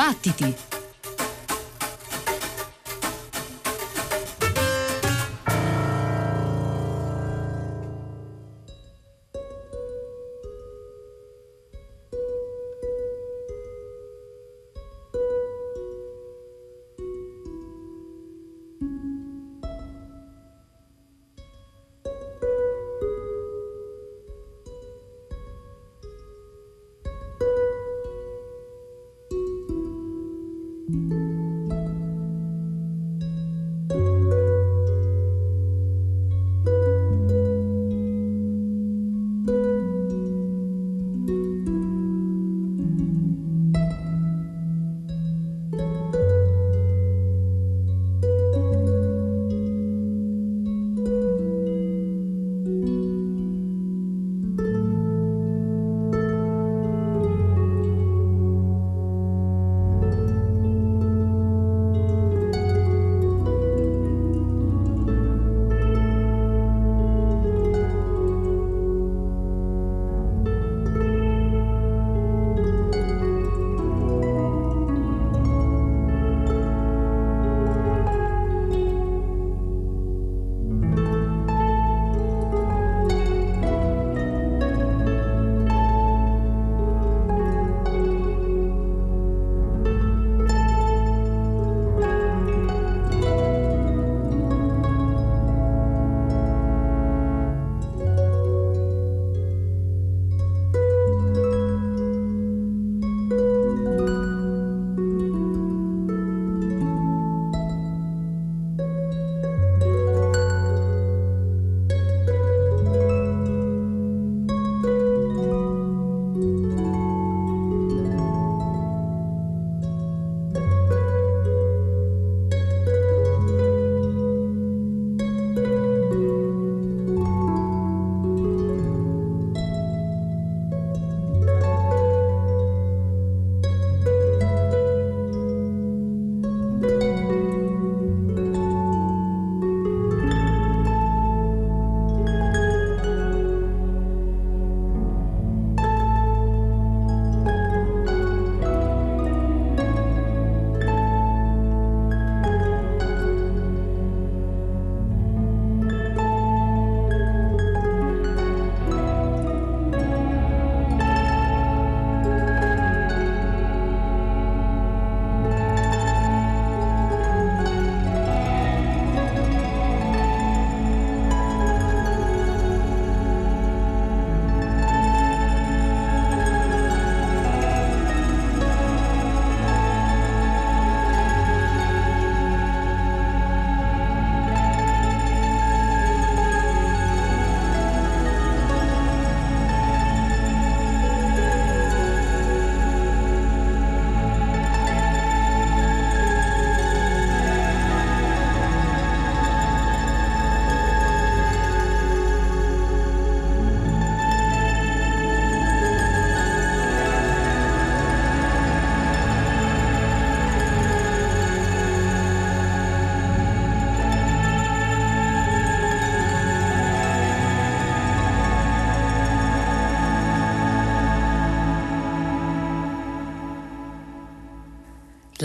Battiti!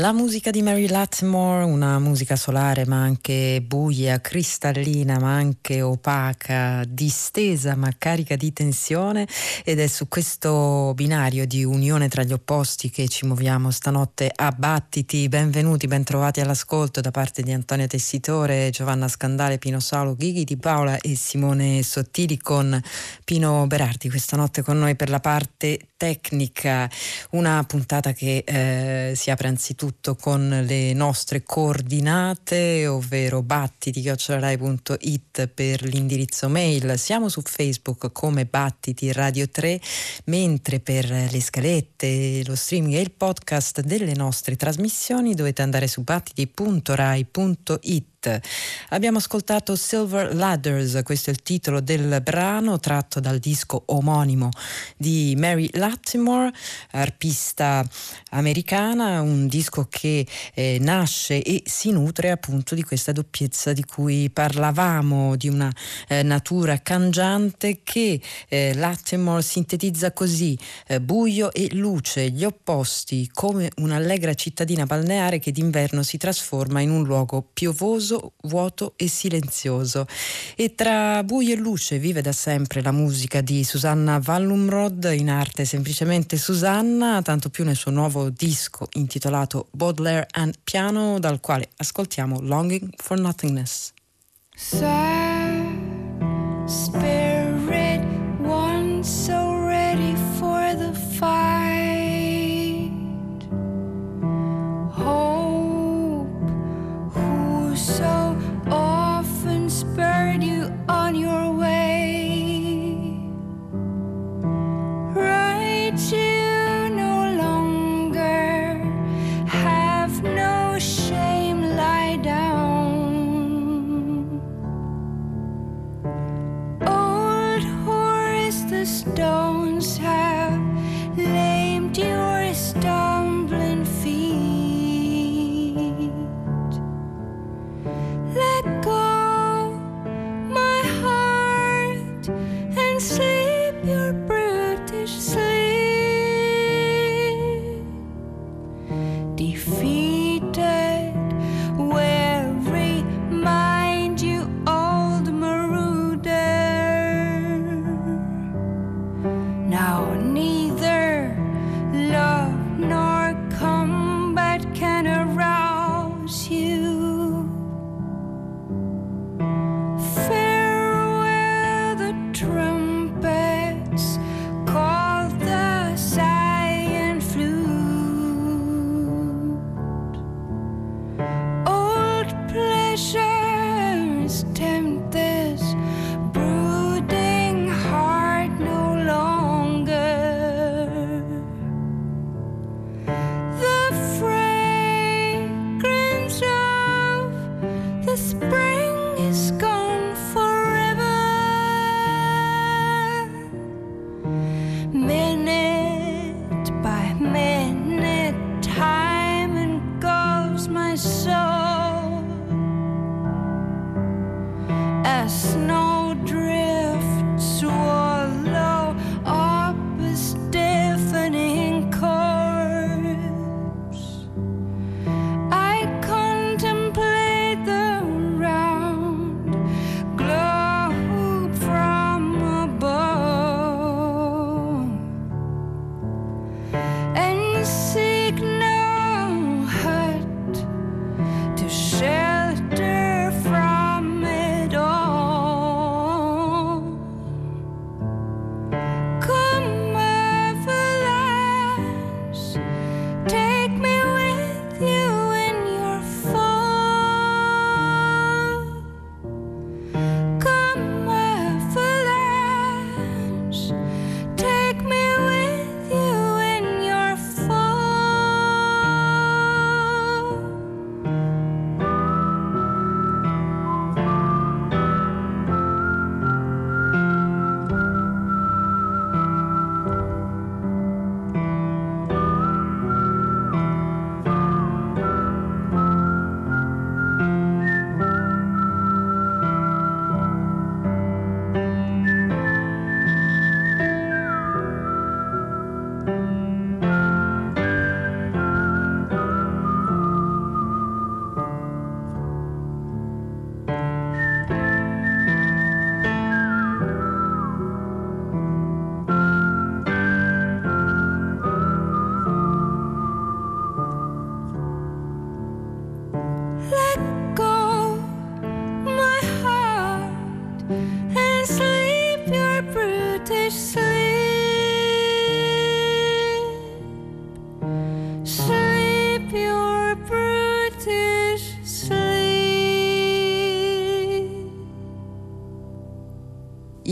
La musica di Mary Latmore, una musica solare ma anche buia, cristallina ma anche opaca, distesa ma carica di tensione ed è su questo binario di unione tra gli opposti che ci muoviamo stanotte a battiti. Benvenuti, bentrovati all'ascolto da parte di Antonia Tessitore, Giovanna Scandale, Pino Saulo, Ghighi Di Paola e Simone Sottili con Pino Berardi questa notte con noi per la parte tecnica, una puntata che eh, si apre anzitutto con le nostre coordinate, ovvero battiti.it per l'indirizzo mail. Siamo su Facebook come Battiti Radio 3, mentre per le scalette, lo streaming e il podcast delle nostre trasmissioni dovete andare su battiti.rai.it. Abbiamo ascoltato Silver Ladders, questo è il titolo del brano tratto dal disco omonimo di Mary Latimore, arpista americana, un disco che eh, nasce e si nutre appunto di questa doppiezza di cui parlavamo, di una eh, natura cangiante che eh, Latimore sintetizza così, eh, buio e luce, gli opposti, come un'allegra cittadina balneare che d'inverno si trasforma in un luogo piovoso, vuoto e silenzioso. E tra buio e luce vive da sempre la musica di Susanna Wallumrod, in arte semplicemente Susanna, tanto più nel suo nuovo disco intitolato Baudelaire and Piano, dal quale ascoltiamo Longing for Nothingness. Sad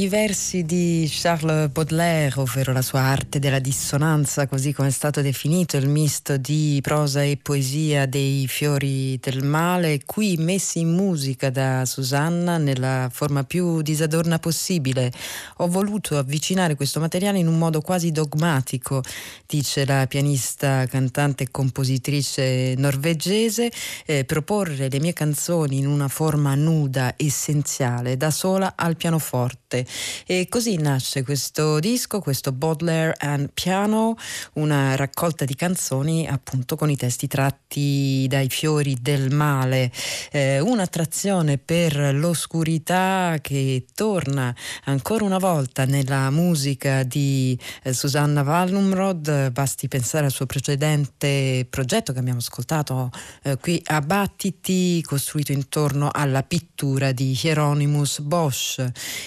I versi di Charles Baudelaire, ovvero la sua arte della dissonanza, così come è stato definito il misto di prosa e poesia dei fiori del male, qui messi in musica da Susanna nella forma più disadorna possibile. Ho voluto avvicinare questo materiale in un modo quasi dogmatico, dice la pianista, cantante e compositrice norvegese, eh, proporre le mie canzoni in una forma nuda, essenziale, da sola al pianoforte e così nasce questo disco, questo Baudelaire and Piano, una raccolta di canzoni appunto con i testi tratti dai fiori del male, eh, un'attrazione per l'oscurità che torna ancora una volta nella musica di eh, Susanna Wallumrod, basti pensare al suo precedente progetto che abbiamo ascoltato eh, qui a Battiti, costruito intorno alla pittura di Hieronymus Bosch.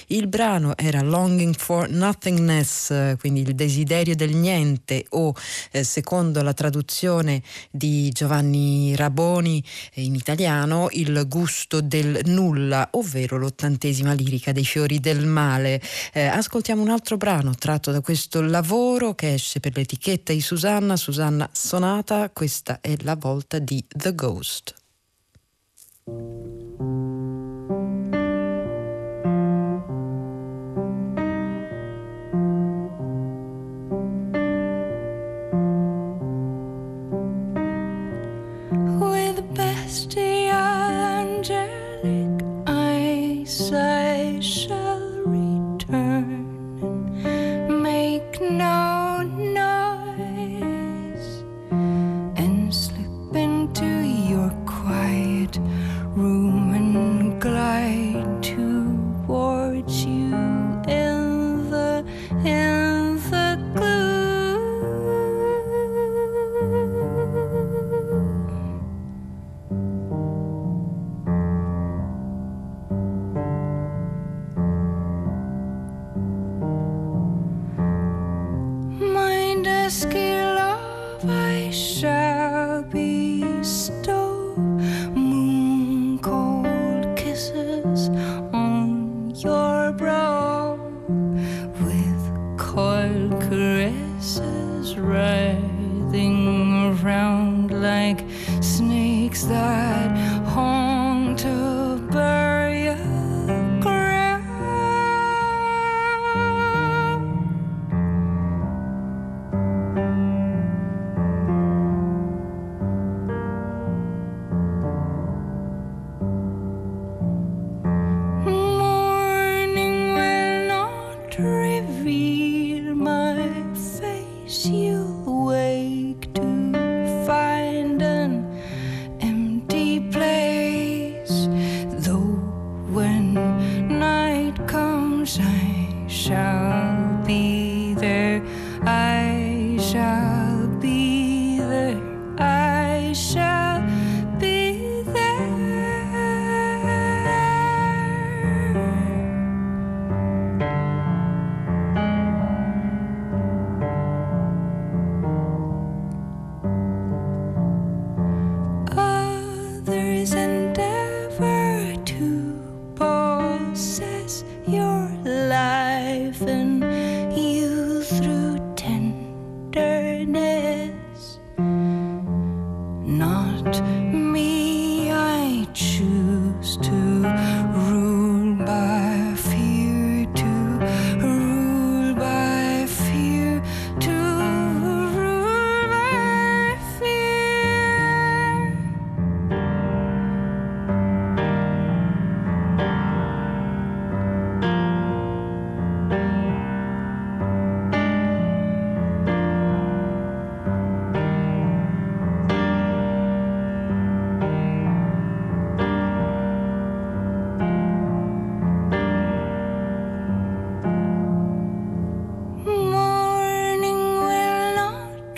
Il brano brano era Longing for Nothingness, quindi il desiderio del niente o eh, secondo la traduzione di Giovanni Raboni eh, in italiano il gusto del nulla, ovvero l'ottantesima lirica dei fiori del male. Eh, ascoltiamo un altro brano tratto da questo lavoro che esce per l'etichetta di Susanna, Susanna Sonata, questa è la volta di The Ghost. misty angelic eyes I shall.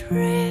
pray.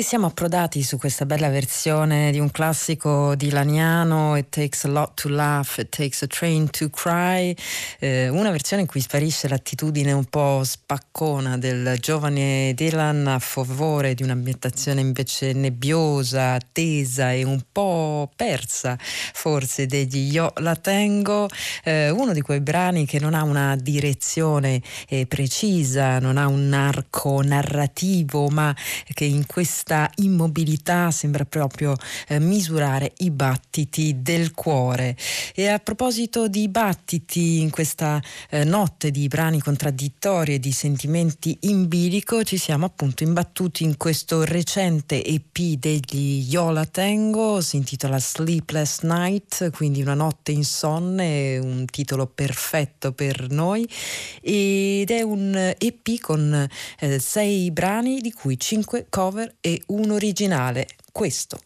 E siamo approdati su questa bella versione di un classico di Laniano, It Takes a Lot to Laugh, It Takes a Train to Cry, eh, una versione in cui sparisce l'attitudine un po' spaccona del giovane Dylan a favore di un'ambientazione invece nebbiosa, tesa e un po' persa forse degli Io la tengo, eh, uno di quei brani che non ha una direzione eh, precisa, non ha un arco narrativo, ma che in questa questa immobilità sembra proprio eh, misurare i battiti del cuore. E a proposito di battiti, in questa eh, notte di brani contraddittori e di sentimenti in bilico, ci siamo appunto imbattuti in questo recente EP degli Yola Tango, si intitola Sleepless Night, quindi una notte insonne, un titolo perfetto per noi, ed è un EP con eh, sei brani, di cui cinque cover e un originale, questo.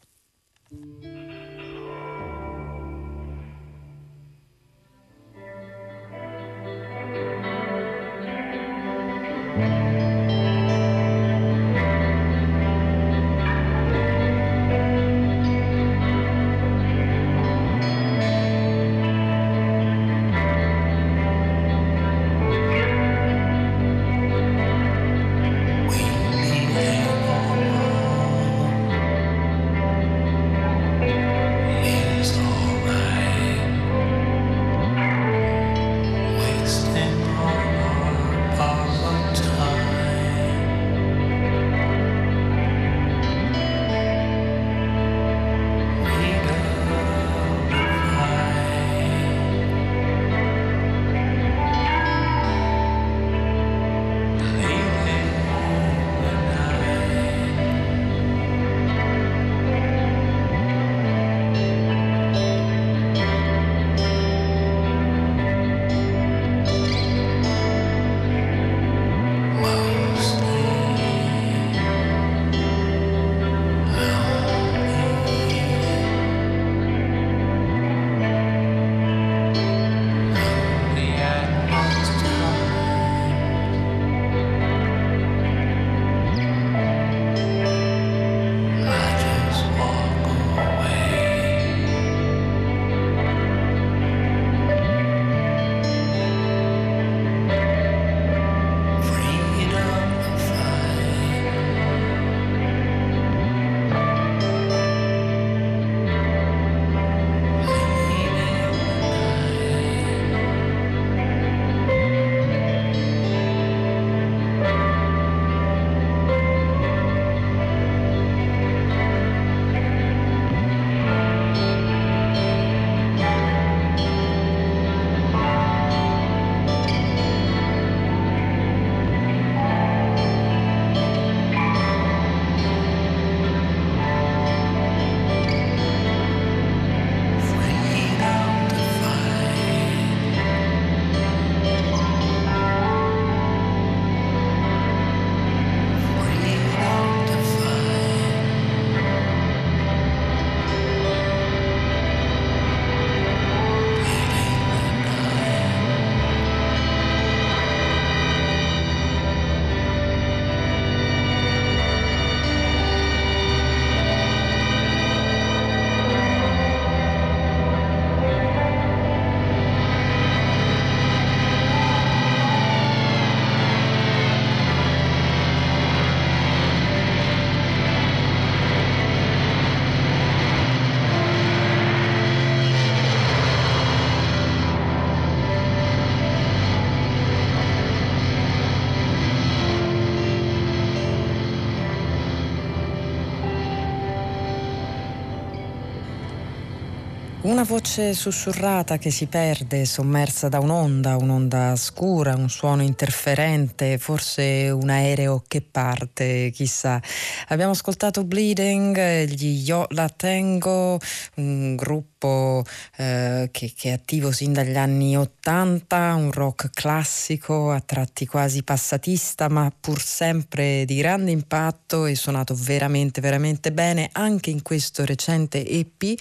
Voce sussurrata che si perde, sommersa da un'onda, un'onda scura, un suono interferente, forse un aereo che parte, chissà. Abbiamo ascoltato Bleeding, gli Io La Tengo, un gruppo eh, che, che, è attivo sin dagli anni Ottanta, un rock classico, a tratti quasi passatista, ma pur sempre di grande impatto e suonato veramente, veramente bene anche in questo recente EP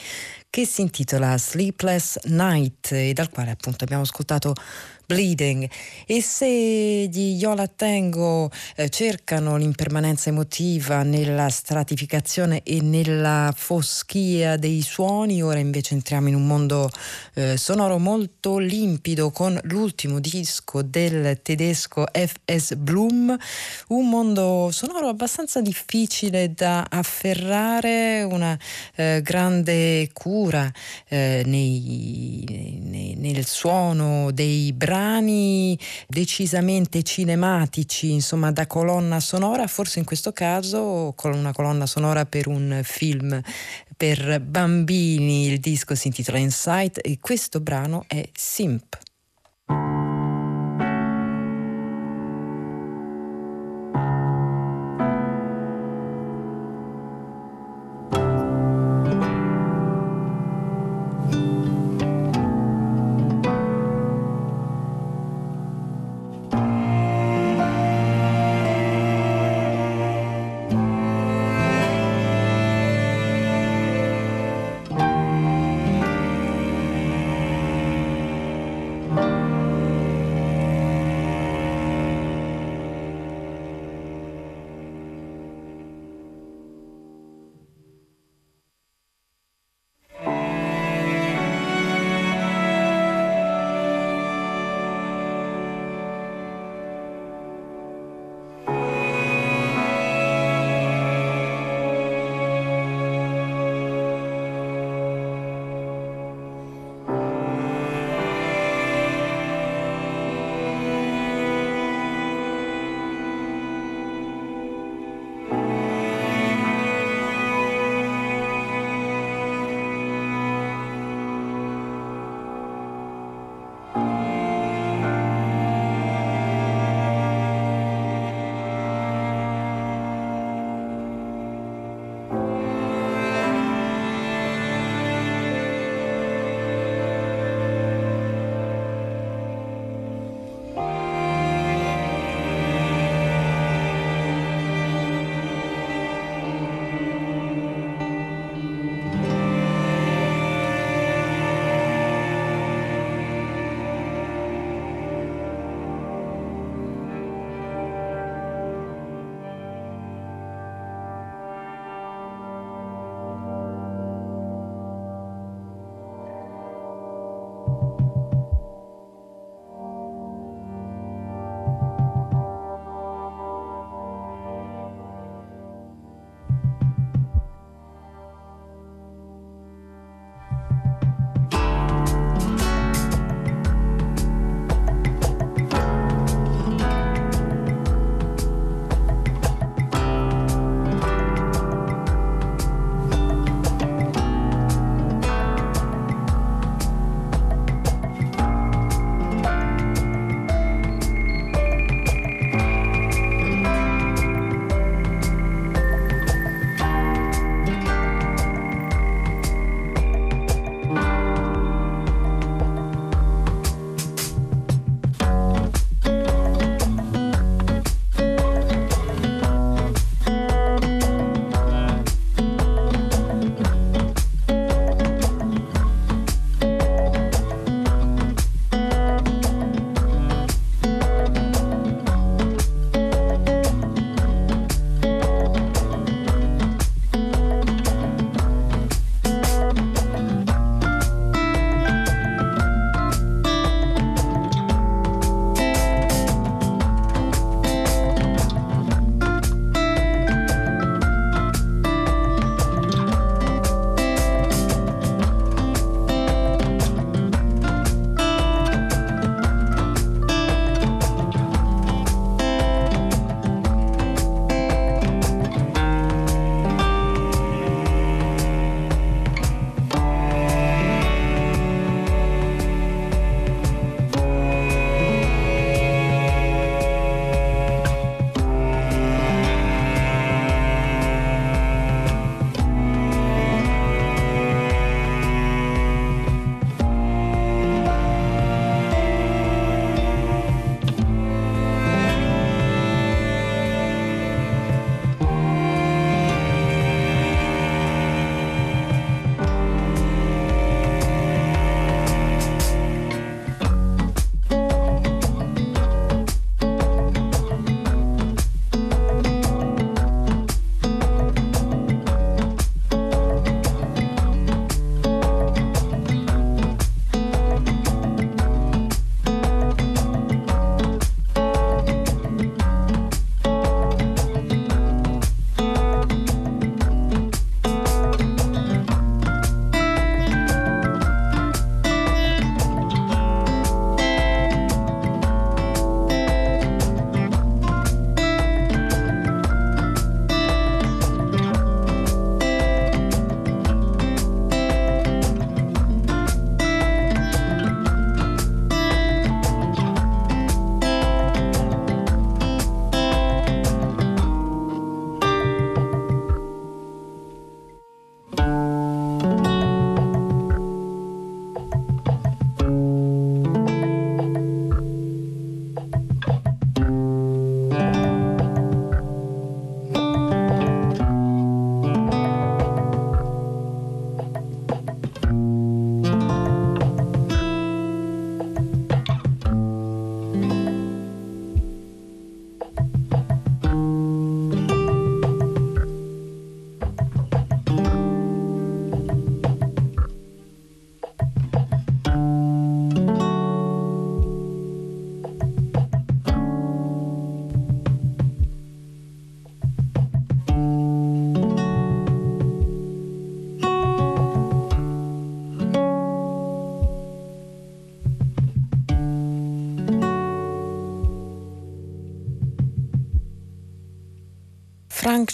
che si intitola Sleepless Night e dal quale appunto abbiamo ascoltato Bleeding e se gli Yola Tango eh, cercano l'impermanenza emotiva nella stratificazione e nella foschia dei suoni, ora invece entriamo in un mondo eh, sonoro molto limpido con l'ultimo disco del tedesco F.S. Bloom, un mondo sonoro abbastanza difficile da afferrare, una eh, grande cura eh, nei, nei, nel suono dei brani brani decisamente cinematici, insomma da colonna sonora, forse in questo caso con una colonna sonora per un film per bambini, il disco si intitola Insight e questo brano è Simp.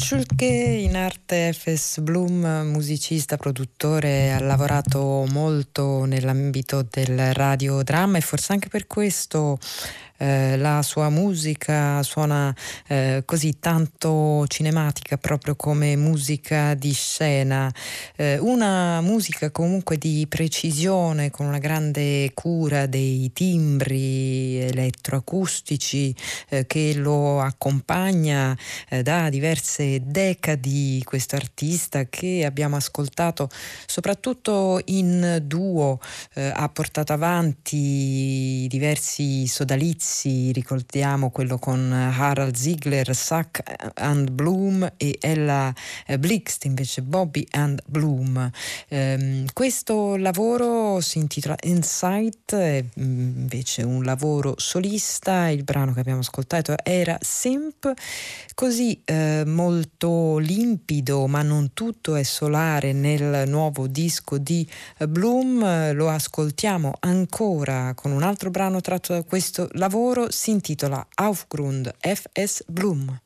Schulke, in arte FS Bloom, musicista, produttore, ha lavorato molto nell'ambito del radiodramma e forse anche per questo eh, la sua musica suona eh, così tanto cinematica proprio come musica di scena, eh, una musica comunque di precisione con una grande cura dei timbri elettroacustici eh, che lo accompagna eh, da diverse decadi questo artista che abbiamo ascoltato soprattutto in duo ha portato avanti diversi sodalizi pezzi, ricordiamo quello con Harald Ziegler, Sack and Bloom e Ella Blixt, invece Bobby and Bloom. Um, questo lavoro si intitola Insight, è invece un lavoro solista, il brano che abbiamo ascoltato era Simp, così eh, molto limpido, ma non tutto è solare nel nuovo disco di Bloom, lo ascoltiamo ancora con un altro brano tratto da questo lavoro lavoro si intitola Aufgrund FS Bloom.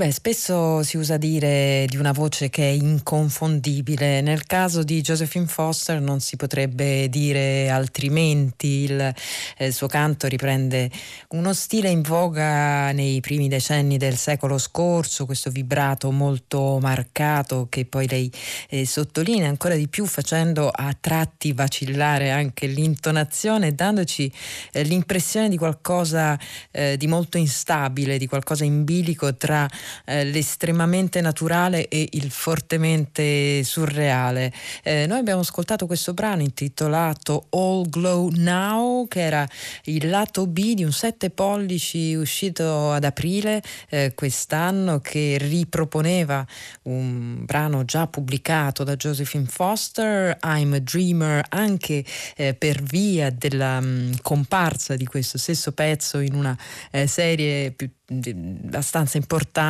Beh, spesso si usa dire di una voce che è inconfondibile. Nel caso di Josephine Foster non si potrebbe dire altrimenti. Il, eh, il suo canto riprende uno stile in voga nei primi decenni del secolo scorso, questo vibrato molto marcato che poi lei eh, sottolinea ancora di più facendo a tratti vacillare anche l'intonazione, dandoci eh, l'impressione di qualcosa eh, di molto instabile, di qualcosa in bilico tra eh, l'estremamente naturale e il fortemente surreale. Eh, noi abbiamo ascoltato questo brano intitolato All Glow Now, che era il lato B di un 7 pollici uscito ad aprile eh, quest'anno, che riproponeva un brano già pubblicato da Josephine Foster, I'm a Dreamer, anche eh, per via della mh, comparsa di questo stesso pezzo in una eh, serie più abbastanza importante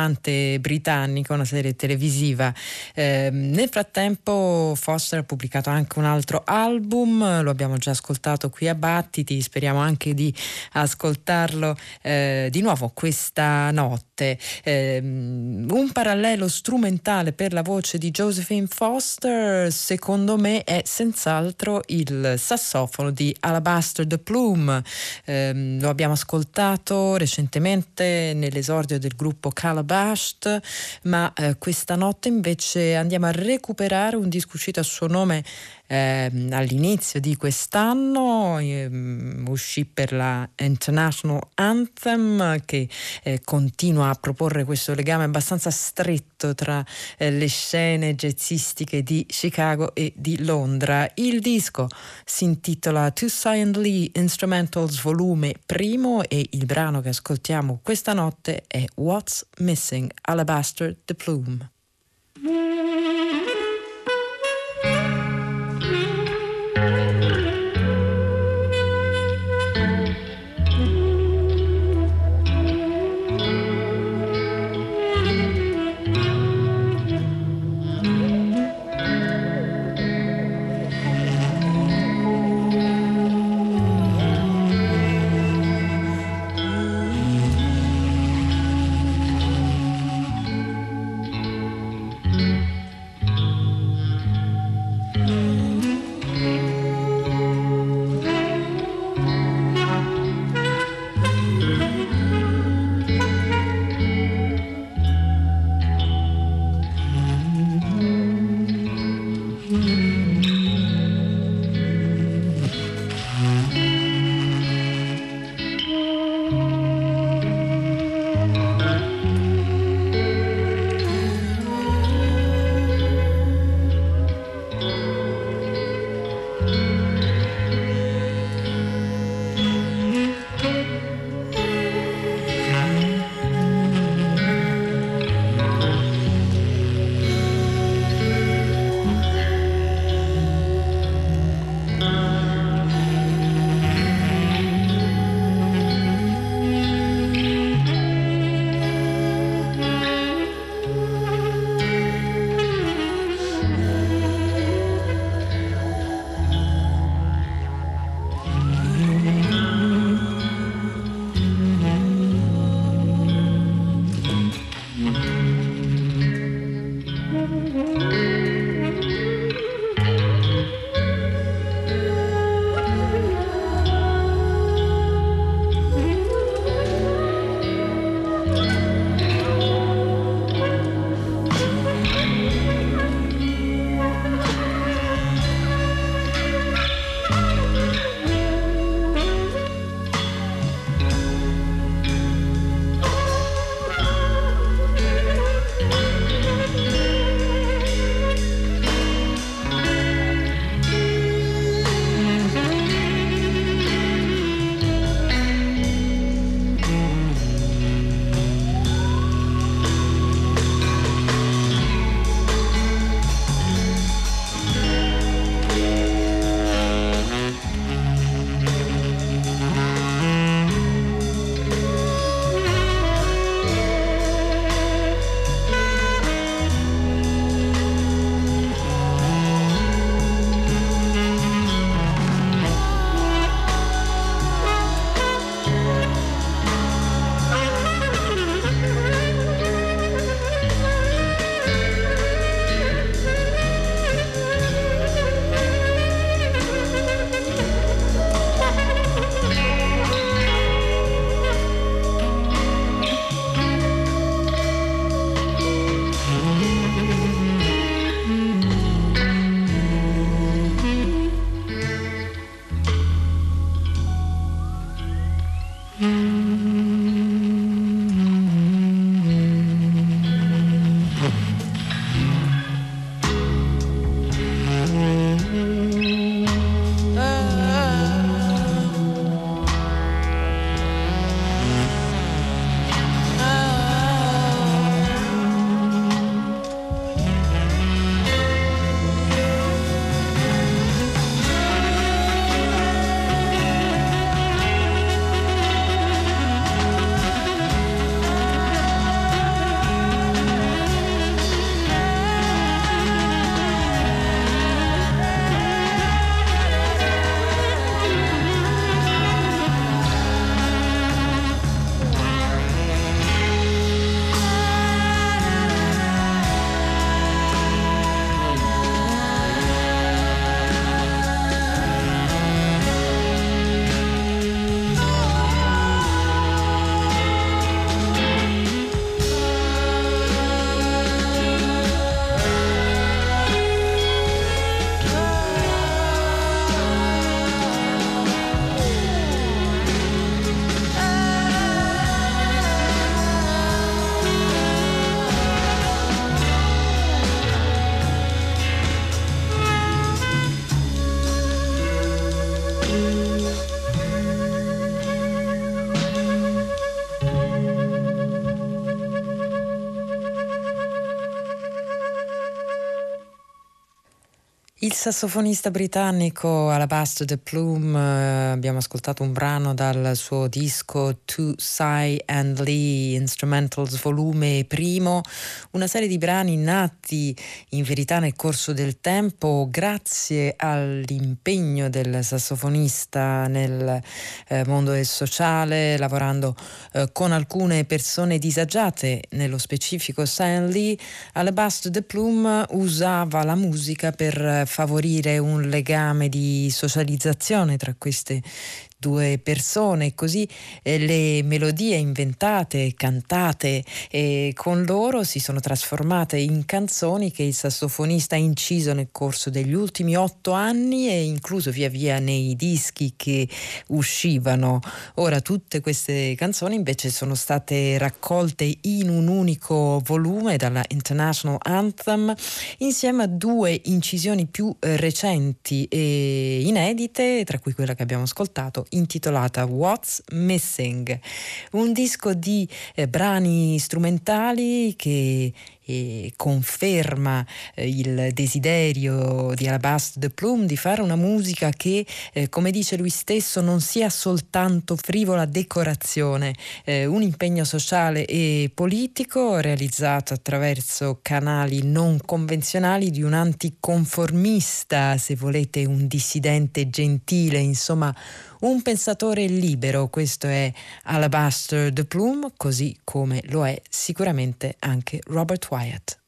britannica, una serie televisiva. Eh, nel frattempo Foster ha pubblicato anche un altro album, lo abbiamo già ascoltato qui a Battiti, speriamo anche di ascoltarlo eh, di nuovo questa notte. Eh, un parallelo strumentale per la voce di Josephine Foster, secondo me, è senz'altro il sassofono di Alabaster the Plume. lo abbiamo ascoltato recentemente nell'esordio del gruppo Calabashed, ma eh, questa notte invece andiamo a recuperare un disco uscito a suo nome eh, all'inizio di quest'anno, eh, uscì per la International Anthem che eh, continua a proporre questo legame abbastanza stretto tra eh, le scene jazzistiche di Chicago e di Londra. Il disco si intitola To Sion Lee Instrumentals volume primo e il brano che ascoltiamo questa notte è What's Missing Alabaster the Plume. Il sassofonista britannico Alabaster de Plume, eh, abbiamo ascoltato un brano dal suo disco To Cy and Lee Instrumentals volume primo, una serie di brani nati in verità nel corso del tempo grazie all'impegno del sassofonista nel eh, mondo del sociale, lavorando eh, con alcune persone disagiate, nello specifico Cy Lee. Alabaster de Plume usava la musica per favorire un legame di socializzazione tra queste due persone, così eh, le melodie inventate, cantate eh, con loro si sono trasformate in canzoni che il sassofonista ha inciso nel corso degli ultimi otto anni e incluso via via nei dischi che uscivano. Ora tutte queste canzoni invece sono state raccolte in un unico volume dalla International Anthem insieme a due incisioni più eh, recenti e inedite, tra cui quella che abbiamo ascoltato intitolata What's Missing, un disco di eh, brani strumentali che e conferma eh, il desiderio di Alabaster de Plume di fare una musica che, eh, come dice lui stesso, non sia soltanto frivola decorazione, eh, un impegno sociale e politico realizzato attraverso canali non convenzionali di un anticonformista, se volete un dissidente gentile, insomma un pensatore libero, questo è Alabaster de Plume, così come lo è sicuramente anche Robert Wyatt.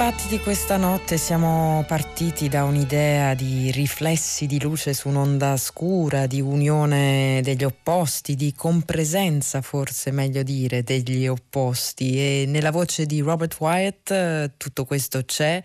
Battiti questa notte siamo partiti da un'idea di riflessi di luce su un'onda scura, di unione degli opposti, di compresenza forse meglio dire degli opposti. E nella voce di Robert Wyatt eh, tutto questo c'è,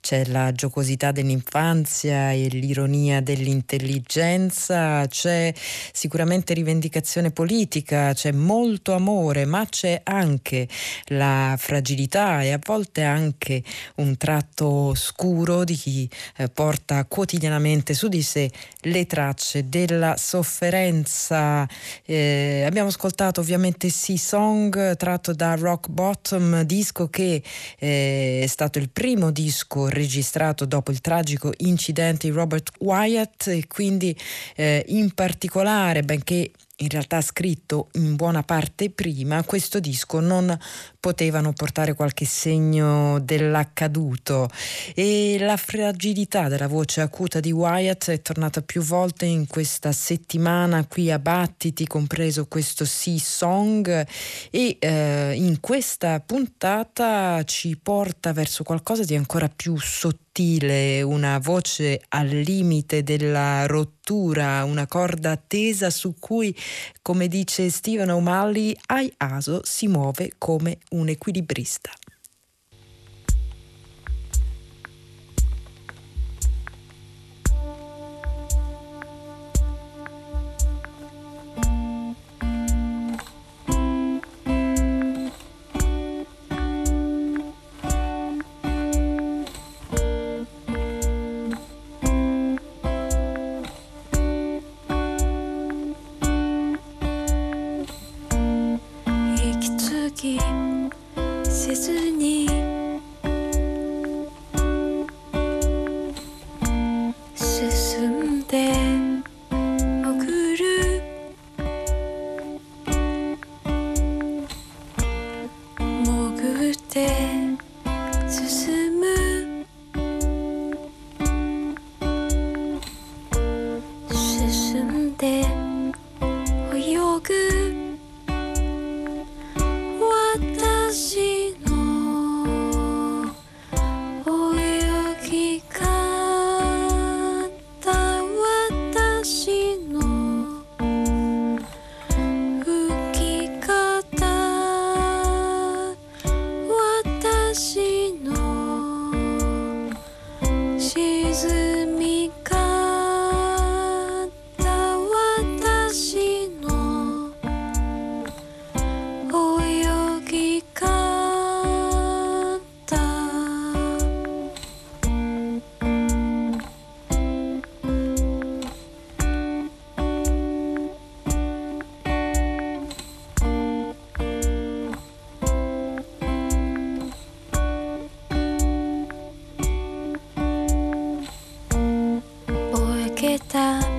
c'è la giocosità dell'infanzia e l'ironia dell'intelligenza, c'è sicuramente rivendicazione politica, c'è molto amore, ma c'è anche la fragilità e a volte anche un tratto scuro di chi eh, porta quotidianamente su di sé le tracce della sofferenza. Eh, abbiamo ascoltato ovviamente Sea Song tratto da Rock Bottom, disco che eh, è stato il primo disco registrato dopo il tragico incidente di Robert Wyatt e quindi eh, in particolare, benché in realtà scritto in buona parte prima, questo disco non potevano portare qualche segno dell'accaduto. E la fragilità della voce acuta di Wyatt è tornata più volte in questa settimana qui a Battiti, compreso questo Sea Song e eh, in questa puntata ci porta verso qualcosa di ancora più sottile sottile, una voce al limite della rottura, una corda tesa su cui, come dice Stephen O'Malley, Ai Aso si muove come un equilibrista. 也是你。けた。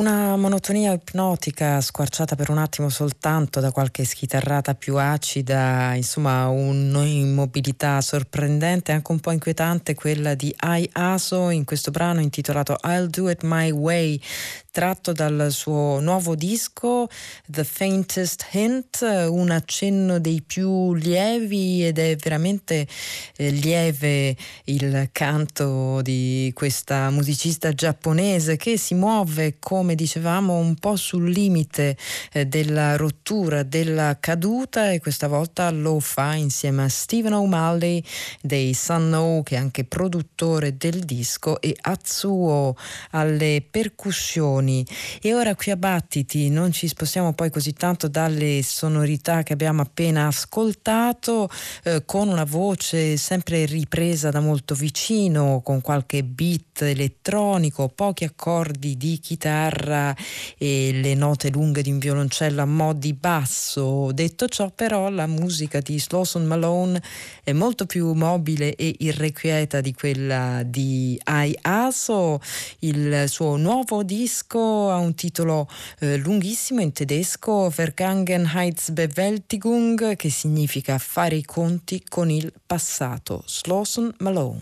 Una monotonia ipnotica squarciata per un attimo soltanto da qualche schitarrata più acida, insomma un'immobilità sorprendente, anche un po' inquietante, quella di I Aso in questo brano intitolato I'll Do It My Way, tratto dal suo nuovo disco The Faintest Hint, un accenno dei più lievi ed è veramente eh, lieve il canto di questa musicista giapponese che si muove come dicevamo un po' sul limite eh, della rottura, della caduta e questa volta lo fa insieme a Stephen O'Malley dei Sun O che è anche produttore del disco e Atsuo alle percussioni. E ora qui a Battiti non ci spostiamo poi così tanto dalle sonorità che abbiamo appena ascoltato, eh, con una voce sempre ripresa da molto vicino, con qualche beat elettronico, pochi accordi di chitarra e le note lunghe di un violoncello a mo' di basso. Detto ciò, però, la musica di Slawson Malone è molto più mobile e irrequieta di quella di Ai Aso, il suo nuovo disco disco ha un titolo eh, lunghissimo in tedesco, Vergangenheitsbewältigung, che significa fare i conti con il passato. Slawson Malone.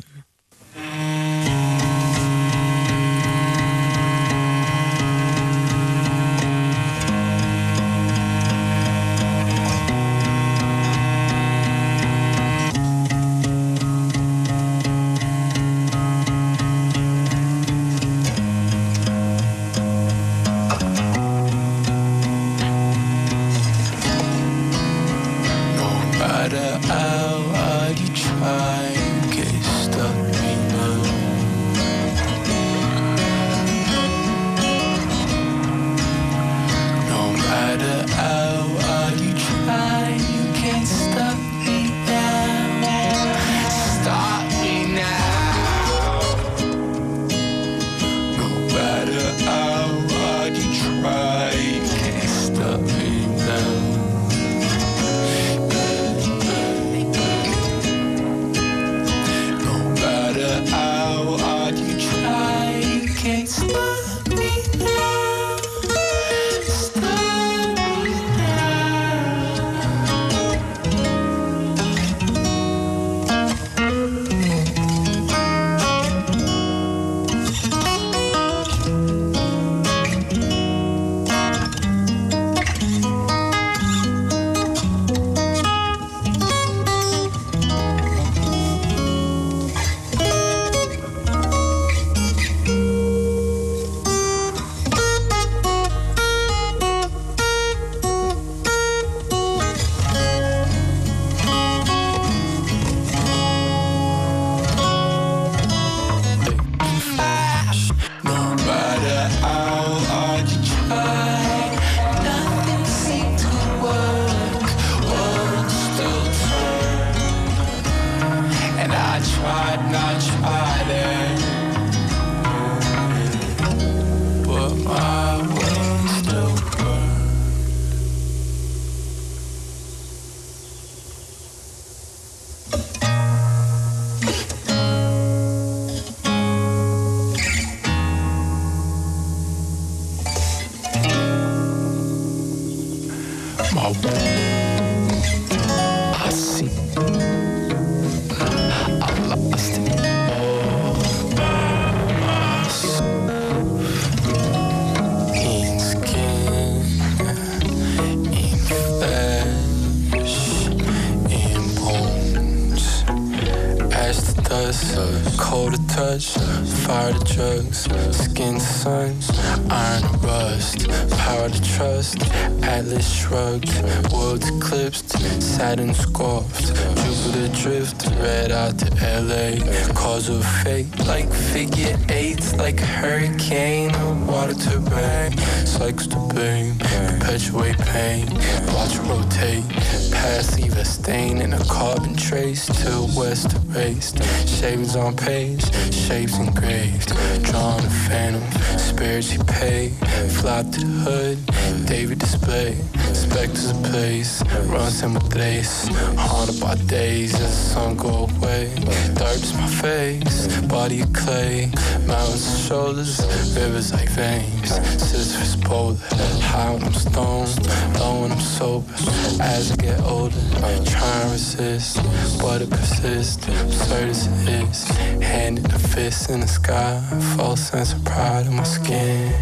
Erased, shavings on page, shapes engraved. Drawn a phantom, spirits you pay. fly to the hood. David display, specters of runs in my days. Haunted by days as the sun go away. Dirt my face, body of clay, mountains shoulders, rivers like veins. Scissors polar, high when I'm stoned, low when I'm sober. As I get older, try and resist, but it persists. Absurd as it is, handed the fist in the sky, false sense of pride in my skin,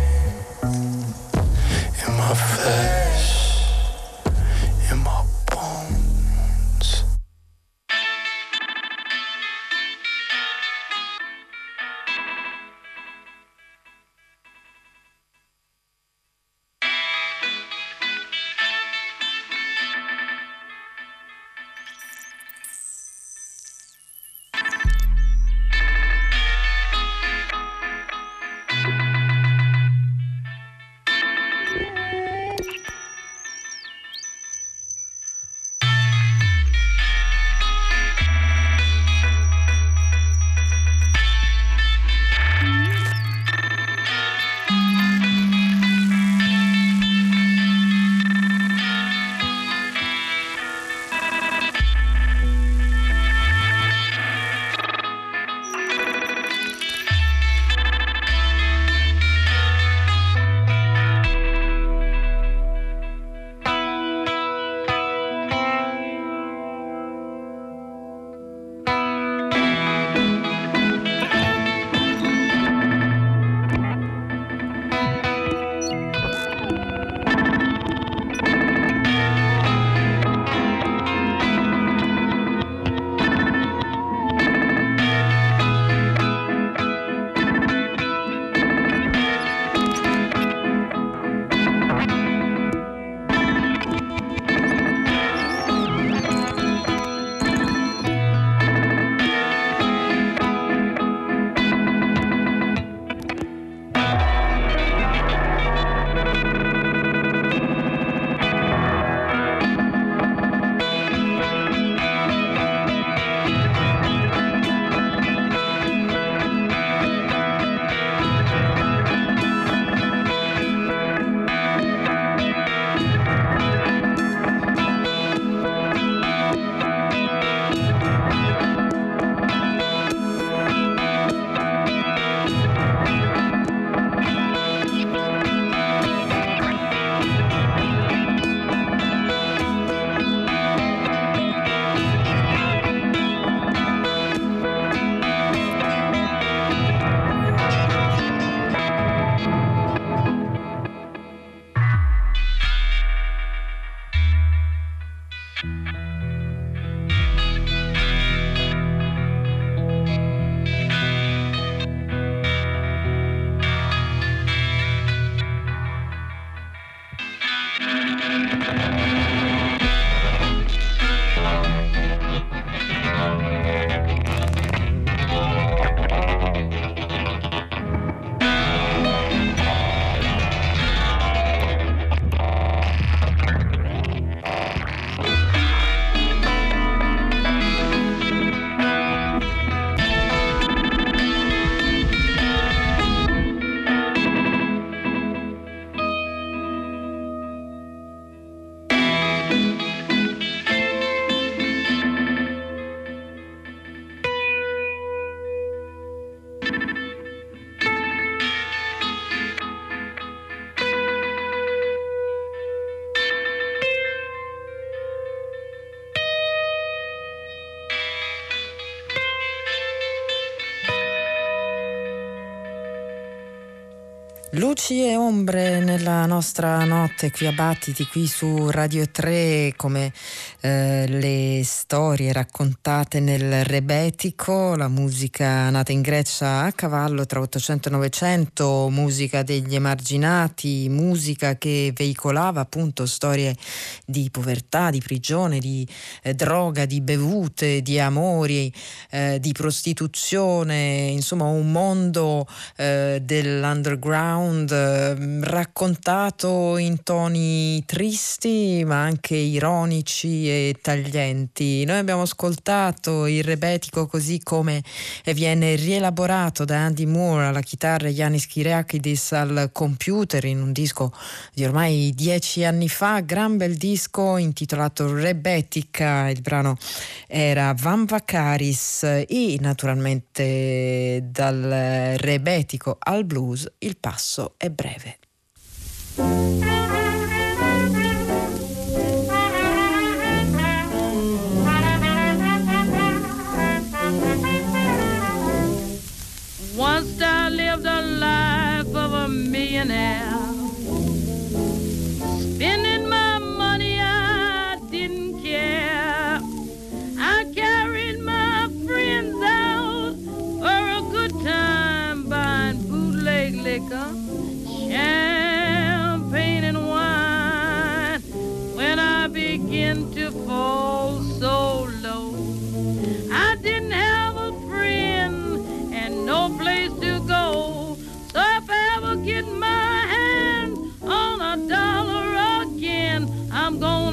Luci e ombre nella nostra notte qui a Battiti, qui su Radio 3, come eh, le storie raccontate nel Rebetico, la musica nata in Grecia a cavallo tra 800 e 900, musica degli emarginati, musica che veicolava appunto storie di povertà, di prigione, di eh, droga, di bevute, di amori, eh, di prostituzione, insomma un mondo eh, dell'underground Bond ehm, raccontato in toni tristi ma anche ironici e taglienti. Noi abbiamo ascoltato il rebetico così come eh, viene rielaborato da Andy Moore alla chitarra e Yanis Kiriakidis al computer in un disco di ormai dieci anni fa, gran bel disco intitolato Rebetica, il brano era Van Vacaris e naturalmente dal rebetico al blues il passo è breve. I'm going.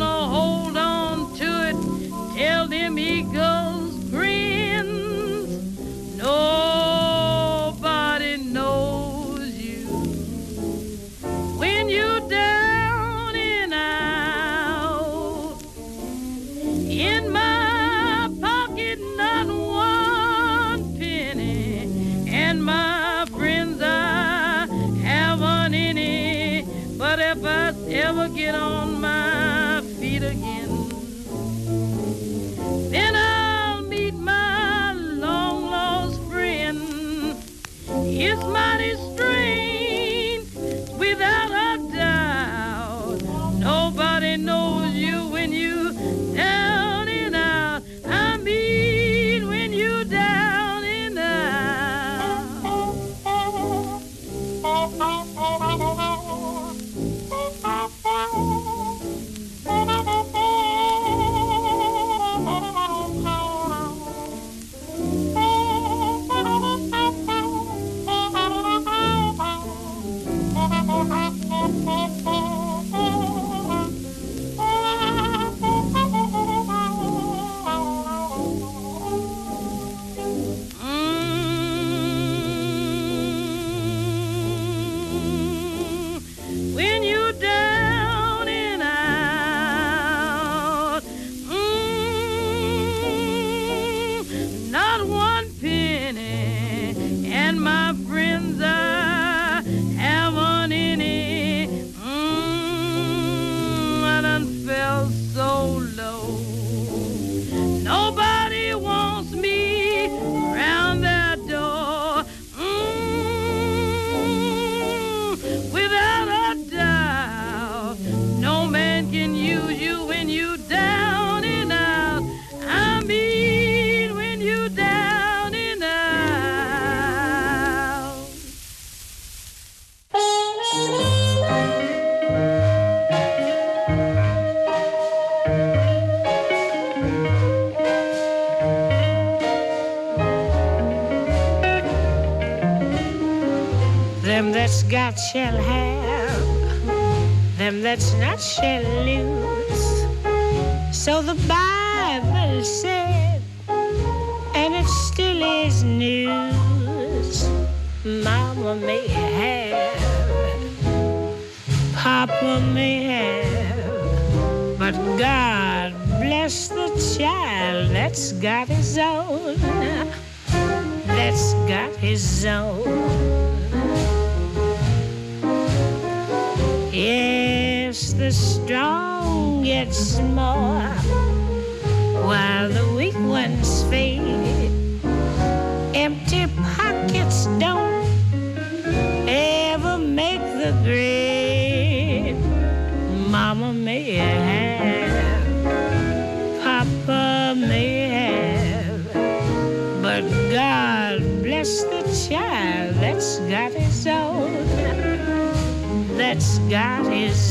that.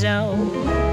so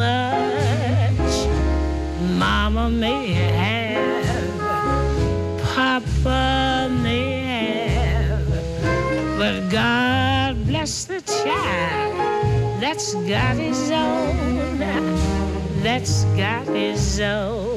much. Mama may have, Papa may have, but God bless the child that's got his own, that's got his own.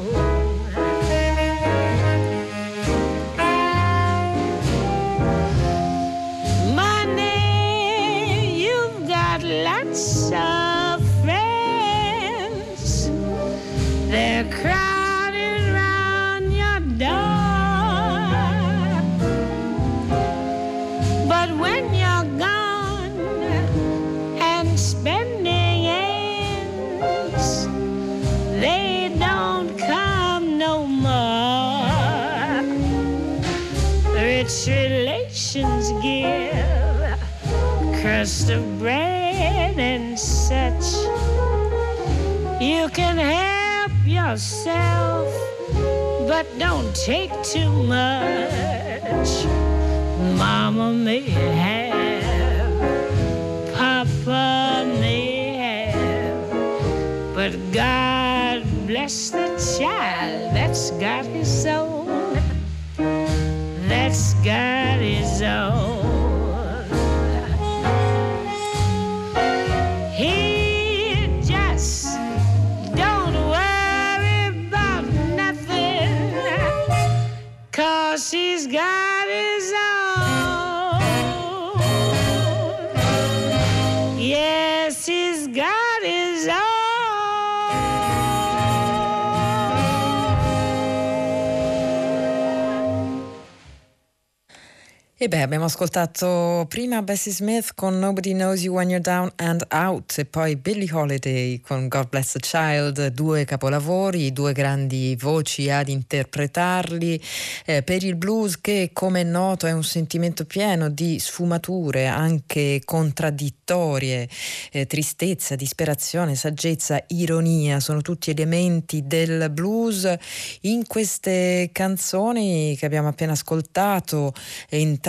Take too much. E beh, abbiamo ascoltato prima Bessie Smith con Nobody Knows You When You're Down and Out e poi Billie Holiday con God Bless the Child, due capolavori, due grandi voci ad interpretarli. Eh, per il blues che come è noto è un sentimento pieno di sfumature anche contraddittorie, eh, tristezza, disperazione, saggezza, ironia, sono tutti elementi del blues. In queste canzoni che abbiamo appena ascoltato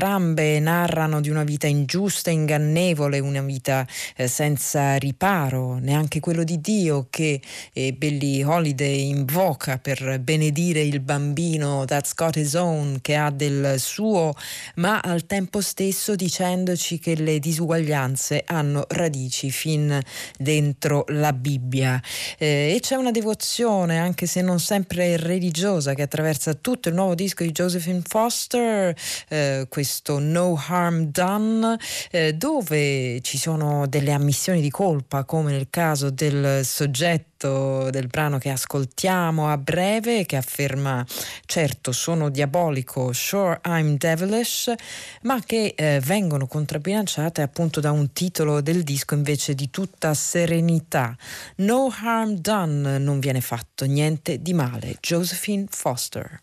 entrambe narrano di una vita ingiusta, ingannevole, una vita eh, senza riparo, neanche quello di Dio che eh, Billie Holiday invoca per benedire il bambino that's got his own, che ha del suo, ma al tempo stesso dicendoci che le disuguaglianze hanno radici fin dentro la Bibbia. Eh, e c'è una devozione, anche se non sempre religiosa, che attraversa tutto il nuovo disco di Josephine Foster, eh, questo No Harm Done, eh, dove ci sono delle ammissioni di colpa, come nel caso del soggetto del brano che ascoltiamo a breve, che afferma certo sono diabolico, sure I'm devilish, ma che eh, vengono contrabbilanciate appunto da un titolo del disco invece di tutta serenità. No harm done, non viene fatto niente di male. Josephine Foster.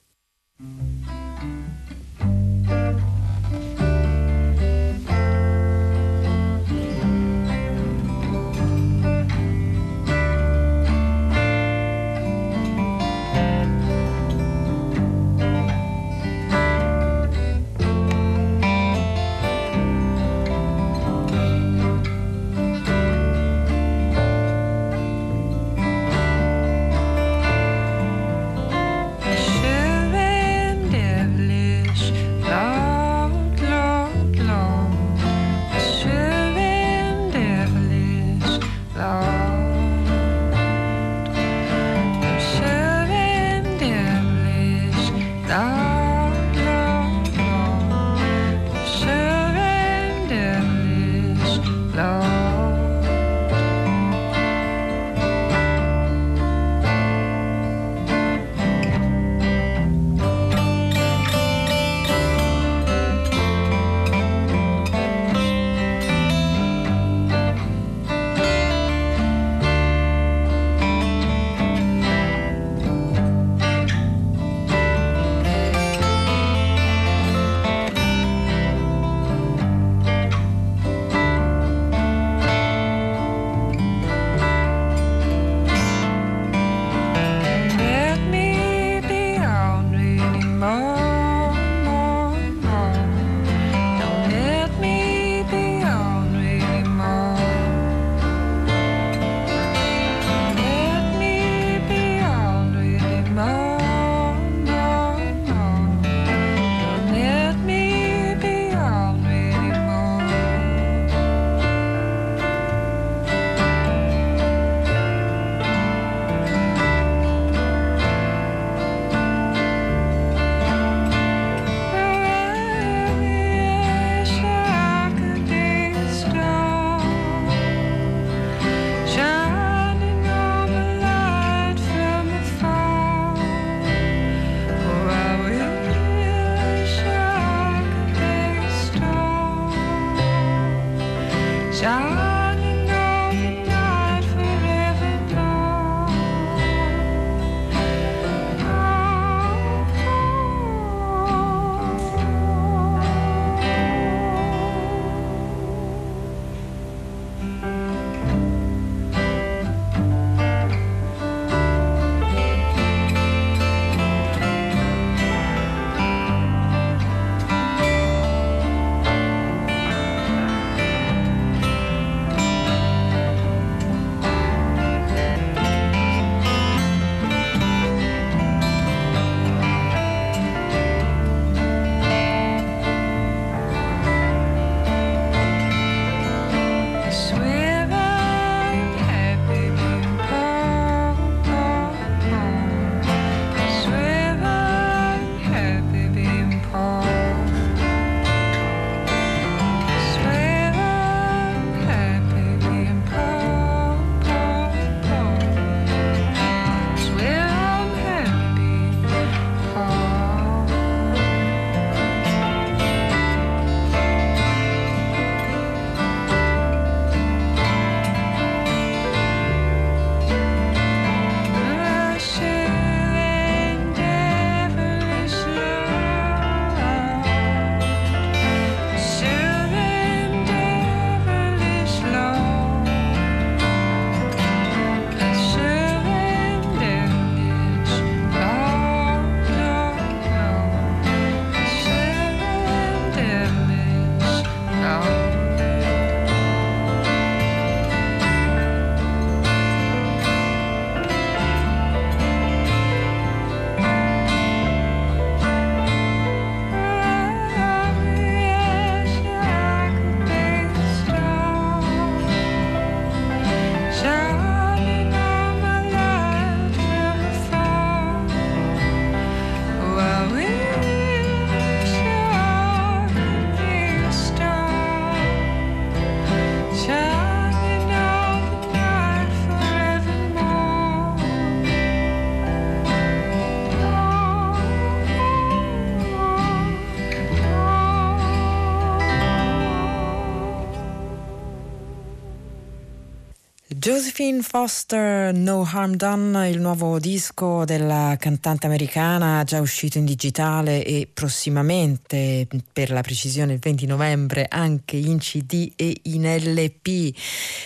Josephine Foster, No Harm Done, il nuovo disco della cantante americana, già uscito in digitale e prossimamente, per la precisione il 20 novembre, anche in CD e in LP.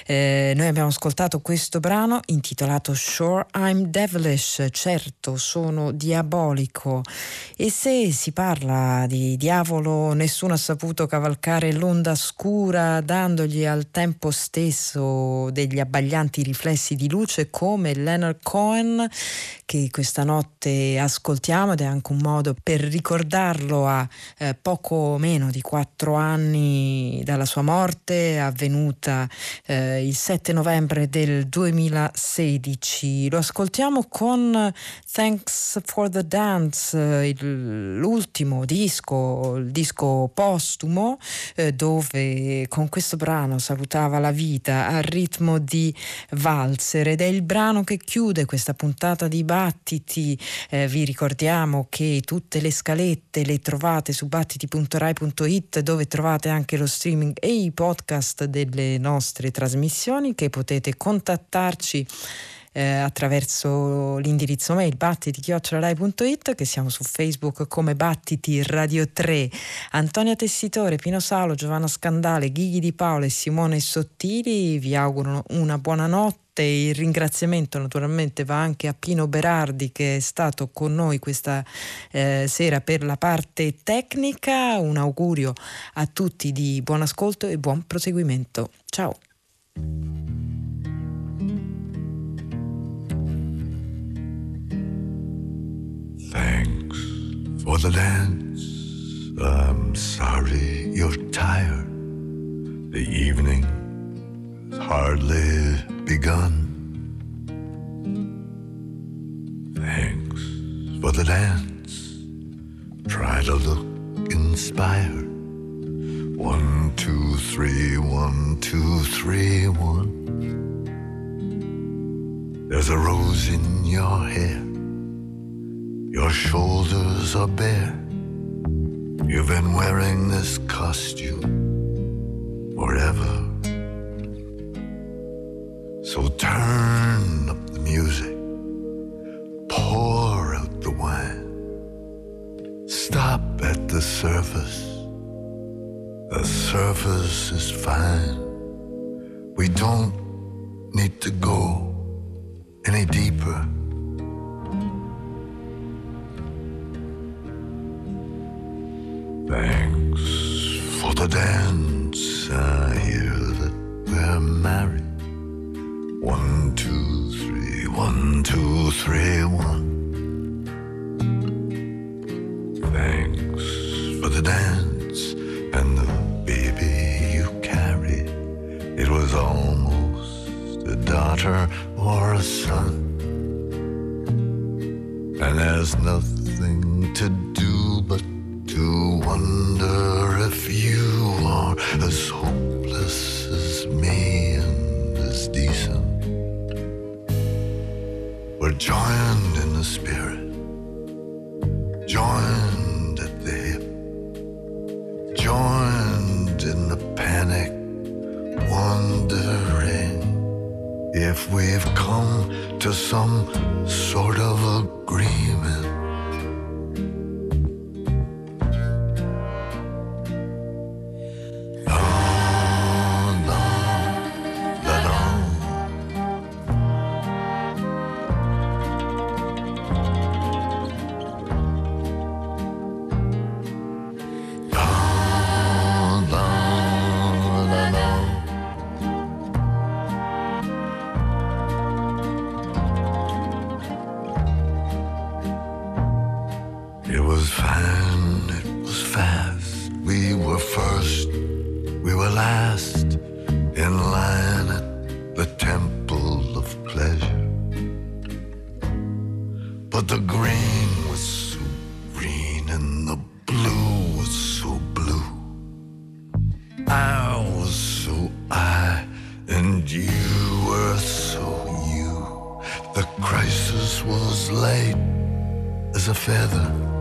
Eh, noi abbiamo ascoltato questo brano intitolato Sure I'm Devilish, certo sono diabolico. E se si parla di diavolo, nessuno ha saputo cavalcare l'onda scura dandogli al tempo stesso degli abbagliamenti abbaglianti riflessi di luce come Leonard Cohen che questa notte ascoltiamo ed è anche un modo per ricordarlo a eh, poco meno di quattro anni dalla sua morte avvenuta eh, il 7 novembre del 2016. Lo ascoltiamo con Thanks for the Dance, il, l'ultimo disco, il disco postumo eh, dove con questo brano salutava la vita al ritmo di valzer ed è il brano che chiude questa puntata di Battiti. Eh, vi ricordiamo che tutte le scalette le trovate su battiti.rai.it dove trovate anche lo streaming e i podcast delle nostre trasmissioni che potete contattarci eh, attraverso l'indirizzo mail battiti.rai.it che siamo su Facebook come Battiti Radio 3 Antonia Tessitore, Pino Salo, Giovanna Scandale, Ghighi Di Paolo e Simone Sottili vi auguro una buona notte il ringraziamento naturalmente va anche a Pino Berardi che è stato con noi questa eh, sera per la parte tecnica. Un augurio a tutti di buon ascolto e buon proseguimento. Ciao. Thanks for the dance. I'm sorry you're tired. The evening has hardly begun. Thanks for the dance. Try to look inspired. One, two, three, one, two, three, one. There's a rose in your hair. Your shoulders are bare. You've been wearing this costume forever. So turn up the music, pour out the wine, stop at the surface. The surface is fine. We don't I was so I, and you were so you. The crisis was light as a feather.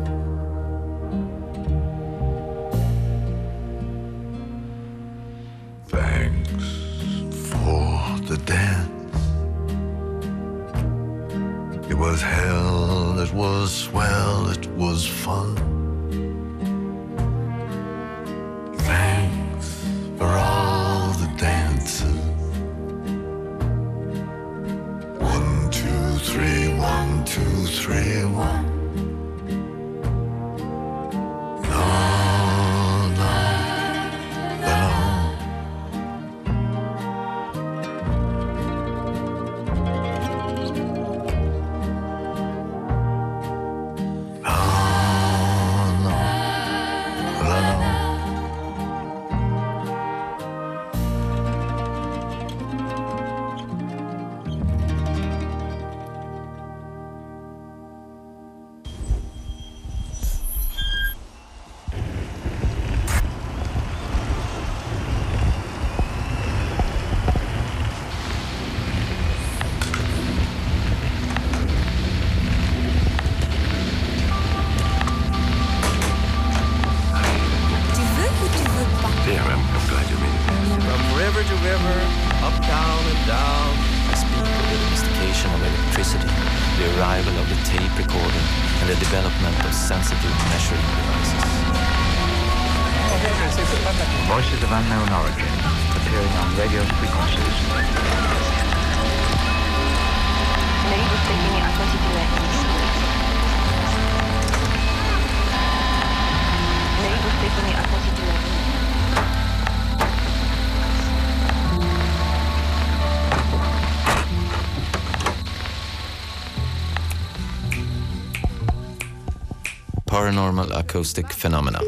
paranormal acoustic phenomena.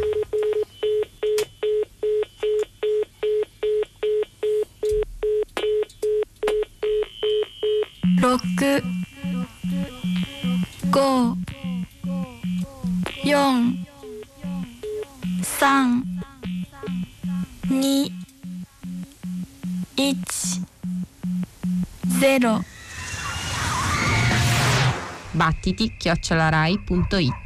battiti chiocciolarai.it